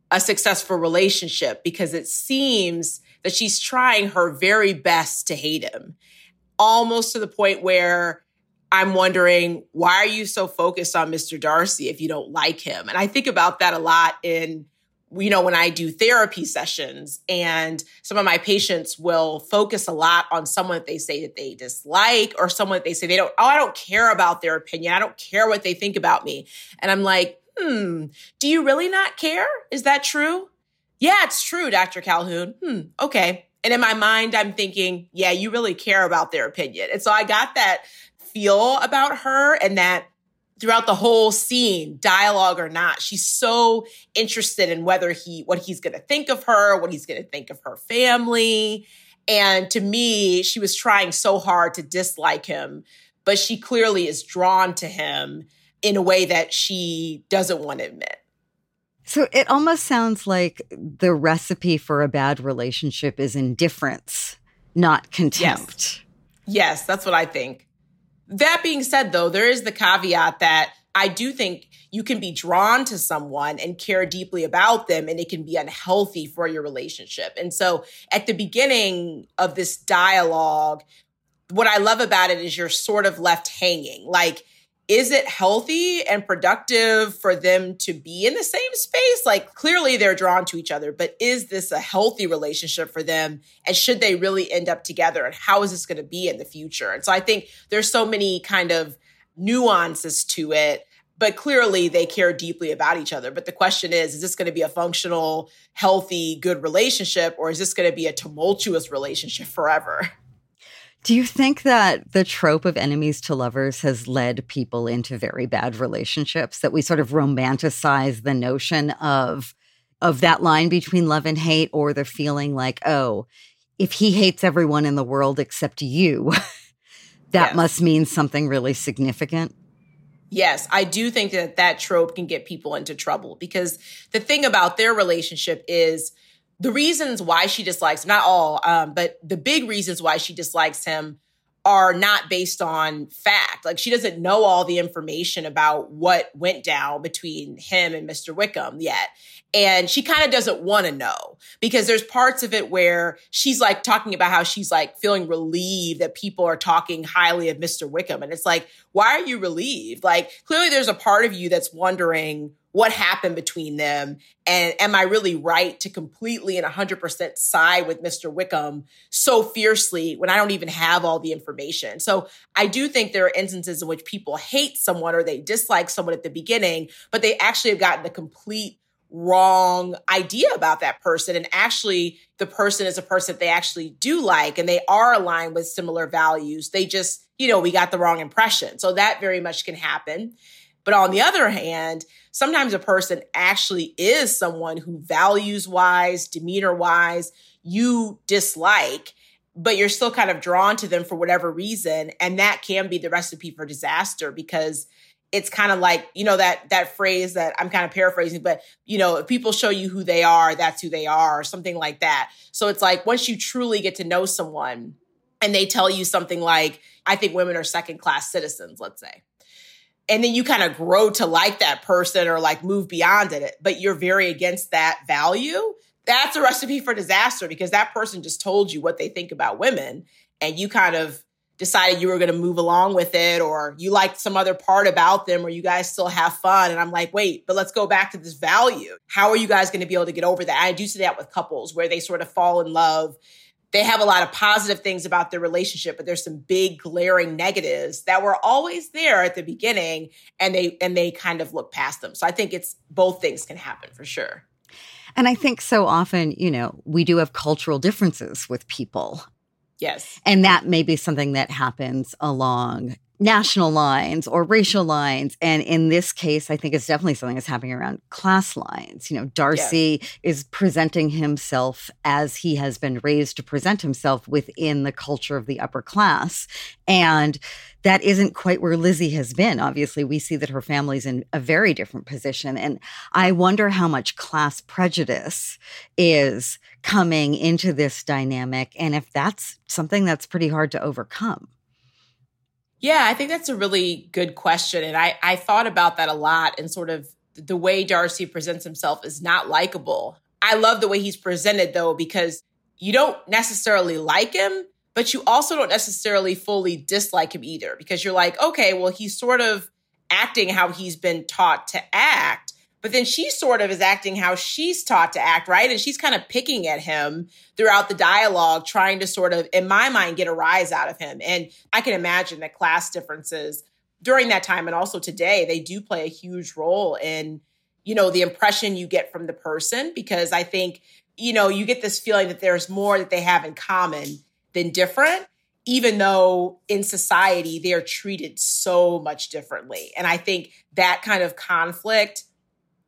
a successful relationship because it seems that she's trying her very best to hate him, almost to the point where I'm wondering, why are you so focused on Mr. Darcy if you don't like him? And I think about that a lot in you know, when I do therapy sessions and some of my patients will focus a lot on someone that they say that they dislike or someone that they say they don't, oh, I don't care about their opinion. I don't care what they think about me. And I'm like, hmm, do you really not care? Is that true? Yeah, it's true, Dr. Calhoun. Hmm, okay. And in my mind, I'm thinking, yeah, you really care about their opinion. And so I got that feel about her and that throughout the whole scene, dialogue or not. She's so interested in whether he, what he's going to think of her, what he's going to think of her family. And to me, she was trying so hard to dislike him, but she clearly is drawn to him in a way that she doesn't want to admit. So it almost sounds like the recipe for a bad relationship is indifference, not contempt. Yes, yes that's what I think. That being said, though, there is the caveat that I do think you can be drawn to someone and care deeply about them, and it can be unhealthy for your relationship. And so at the beginning of this dialogue, what I love about it is you're sort of left hanging. Like, is it healthy and productive for them to be in the same space? Like clearly they're drawn to each other, but is this a healthy relationship for them? And should they really end up together? And how is this going to be in the future? And so I think there's so many kind of nuances to it, but clearly they care deeply about each other. But the question is, is this going to be a functional, healthy, good relationship, or is this going to be a tumultuous relationship forever? Do you think that the trope of enemies to lovers has led people into very bad relationships? That we sort of romanticize the notion of of that line between love and hate, or the feeling like, oh, if he hates everyone in the world except you, that yes. must mean something really significant. Yes, I do think that that trope can get people into trouble because the thing about their relationship is the reasons why she dislikes not all um, but the big reasons why she dislikes him are not based on fact like she doesn't know all the information about what went down between him and mr wickham yet and she kind of doesn't want to know because there's parts of it where she's like talking about how she's like feeling relieved that people are talking highly of Mr. Wickham. And it's like, why are you relieved? Like, clearly there's a part of you that's wondering what happened between them. And am I really right to completely and 100% side with Mr. Wickham so fiercely when I don't even have all the information? So I do think there are instances in which people hate someone or they dislike someone at the beginning, but they actually have gotten the complete wrong idea about that person. And actually, the person is a person that they actually do like and they are aligned with similar values. They just, you know, we got the wrong impression. So that very much can happen. But on the other hand, sometimes a person actually is someone who values wise, demeanor wise, you dislike, but you're still kind of drawn to them for whatever reason. And that can be the recipe for disaster because it's kind of like you know that that phrase that i'm kind of paraphrasing but you know if people show you who they are that's who they are or something like that so it's like once you truly get to know someone and they tell you something like i think women are second class citizens let's say and then you kind of grow to like that person or like move beyond it but you're very against that value that's a recipe for disaster because that person just told you what they think about women and you kind of decided you were going to move along with it or you liked some other part about them or you guys still have fun and i'm like wait but let's go back to this value. How are you guys going to be able to get over that? I do see that with couples where they sort of fall in love they have a lot of positive things about their relationship but there's some big glaring negatives that were always there at the beginning and they and they kind of look past them so i think it's both things can happen for sure and I think so often, you know, we do have cultural differences with people. Yes. And that may be something that happens along national lines or racial lines. And in this case, I think it's definitely something that's happening around class lines. You know, Darcy yeah. is presenting himself as he has been raised to present himself within the culture of the upper class. And that isn't quite where Lizzie has been. Obviously, we see that her family's in a very different position. And I wonder how much class prejudice is coming into this dynamic and if that's something that's pretty hard to overcome. Yeah, I think that's a really good question. And I, I thought about that a lot and sort of the way Darcy presents himself is not likable. I love the way he's presented though, because you don't necessarily like him, but you also don't necessarily fully dislike him either, because you're like, okay, well, he's sort of acting how he's been taught to act. But then she sort of is acting how she's taught to act, right? And she's kind of picking at him throughout the dialogue, trying to sort of, in my mind, get a rise out of him. And I can imagine that class differences during that time and also today, they do play a huge role in, you know, the impression you get from the person. Because I think, you know, you get this feeling that there's more that they have in common than different even though in society they're treated so much differently. And I think that kind of conflict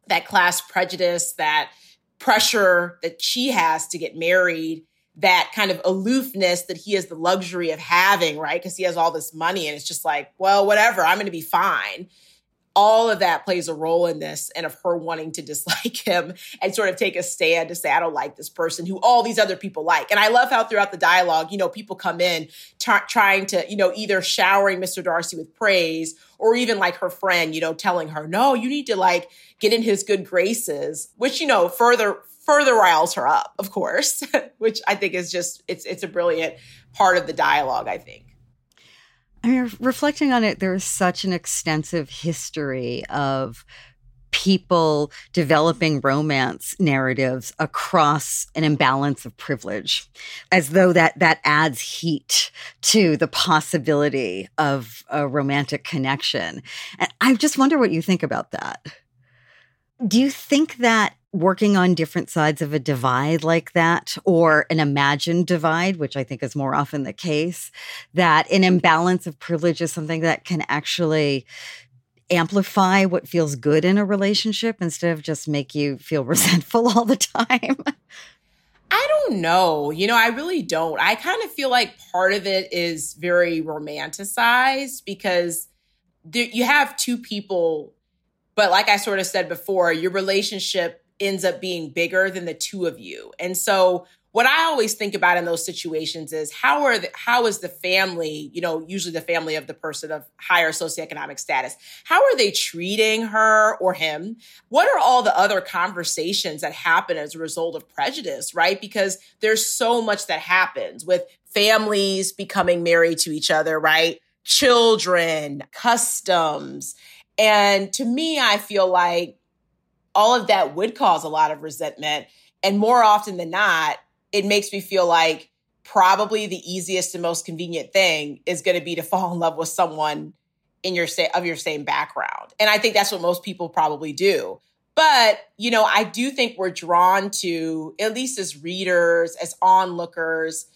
that class prejudice, that pressure that she has to get married, that kind of aloofness that he has the luxury of having, right? Because he has all this money and it's just like, well, whatever, I'm going to be fine all of that plays a role in this and of her wanting to dislike him and sort of take a stand to say i don't like this person who all these other people like. And i love how throughout the dialogue you know people come in t- trying to you know either showering mr darcy with praise or even like her friend you know telling her no you need to like get in his good graces which you know further further riles her up of course which i think is just it's it's a brilliant part of the dialogue i think I mean, reflecting on it, there's such an extensive history of people developing romance narratives across an imbalance of privilege as though that that adds heat to the possibility of a romantic connection. And i just wonder what you think about that. Do you think that working on different sides of a divide like that, or an imagined divide, which I think is more often the case, that an imbalance of privilege is something that can actually amplify what feels good in a relationship instead of just make you feel resentful all the time? I don't know. You know, I really don't. I kind of feel like part of it is very romanticized because you have two people, but like I sort of said before, your relationship ends up being bigger than the two of you. And so what I always think about in those situations is how are the, how is the family, you know, usually the family of the person of higher socioeconomic status, how are they treating her or him? What are all the other conversations that happen as a result of prejudice, right? Because there's so much that happens with families becoming married to each other, right? Children, customs. And to me, I feel like all of that would cause a lot of resentment. And more often than not, it makes me feel like probably the easiest and most convenient thing is going to be to fall in love with someone in your say of your same background. And I think that's what most people probably do. But, you know, I do think we're drawn to, at least as readers, as onlookers,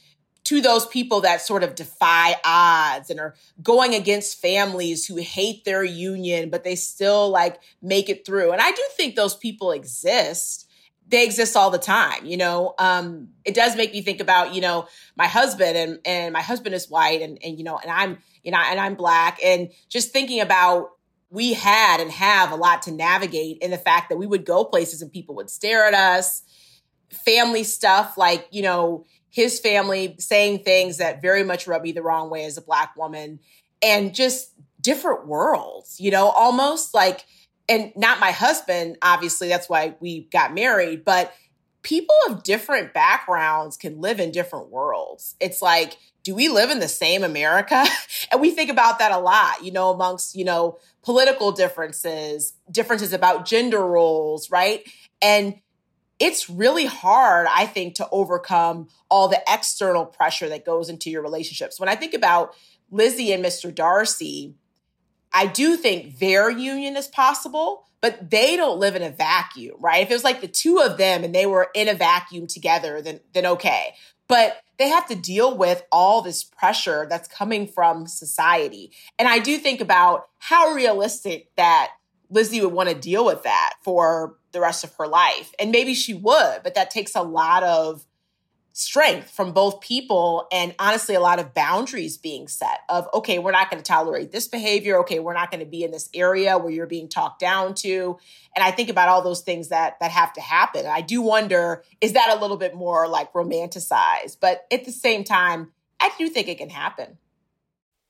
to those people that sort of defy odds and are going against families who hate their union, but they still like make it through. And I do think those people exist. They exist all the time, you know. Um, it does make me think about, you know, my husband and and my husband is white and and you know, and I'm, you know, and I'm black. And just thinking about we had and have a lot to navigate in the fact that we would go places and people would stare at us. Family stuff like, you know, his family saying things that very much rub me the wrong way as a black woman and just different worlds, you know, almost like, and not my husband, obviously, that's why we got married, but people of different backgrounds can live in different worlds. It's like, do we live in the same America? and we think about that a lot, you know, amongst, you know, political differences, differences about gender roles, right? And it's really hard, I think, to overcome all the external pressure that goes into your relationships. When I think about Lizzie and Mr. Darcy, I do think their union is possible, but they don't live in a vacuum, right? If it was like the two of them and they were in a vacuum together, then then okay. but they have to deal with all this pressure that's coming from society. And I do think about how realistic that Lizzie would want to deal with that for the rest of her life. And maybe she would, but that takes a lot of strength from both people and honestly a lot of boundaries being set of okay we're not going to tolerate this behavior. Okay we're not going to be in this area where you're being talked down to. And i think about all those things that that have to happen. I do wonder is that a little bit more like romanticized? But at the same time i do think it can happen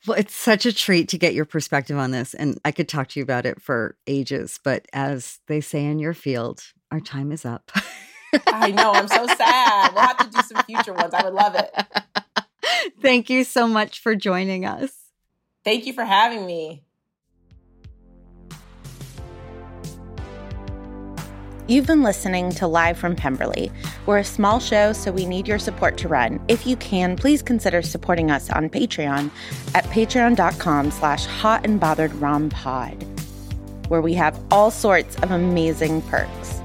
well, it's such a treat to get your perspective on this. And I could talk to you about it for ages. But as they say in your field, our time is up. I know. I'm so sad. We'll have to do some future ones. I would love it. Thank you so much for joining us. Thank you for having me. You've been listening to Live from Pemberley. We're a small show, so we need your support to run. If you can, please consider supporting us on Patreon at patreon.com slash hot and bothered rompod, where we have all sorts of amazing perks.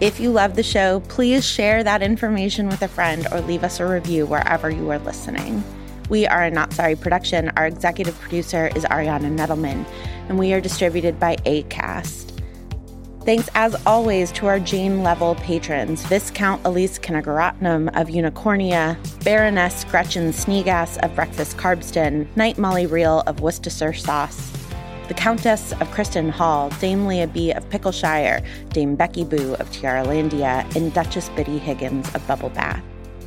If you love the show, please share that information with a friend or leave us a review wherever you are listening. We are a Not Sorry production. Our executive producer is Ariana Nedelman, and we are distributed by ACAST. Thanks, as always, to our Jane level patrons Viscount Elise Kinagaratnam of Unicornia, Baroness Gretchen Sneegas of Breakfast Carbston, Knight Molly Reel of Worcestershire Sauce, the Countess of Kristen Hall, Dame Leah B. of Pickleshire, Dame Becky Boo of Tiaralandia, and Duchess Biddy Higgins of Bubble Bath.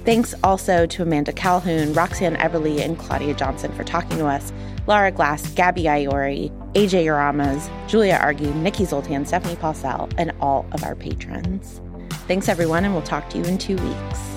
Thanks also to Amanda Calhoun, Roxanne Eberle, and Claudia Johnson for talking to us, Lara Glass, Gabby Iori, AJ Uramas, Julia Argy, Nikki Zoltan, Stephanie Pausell, and all of our patrons. Thanks, everyone, and we'll talk to you in two weeks.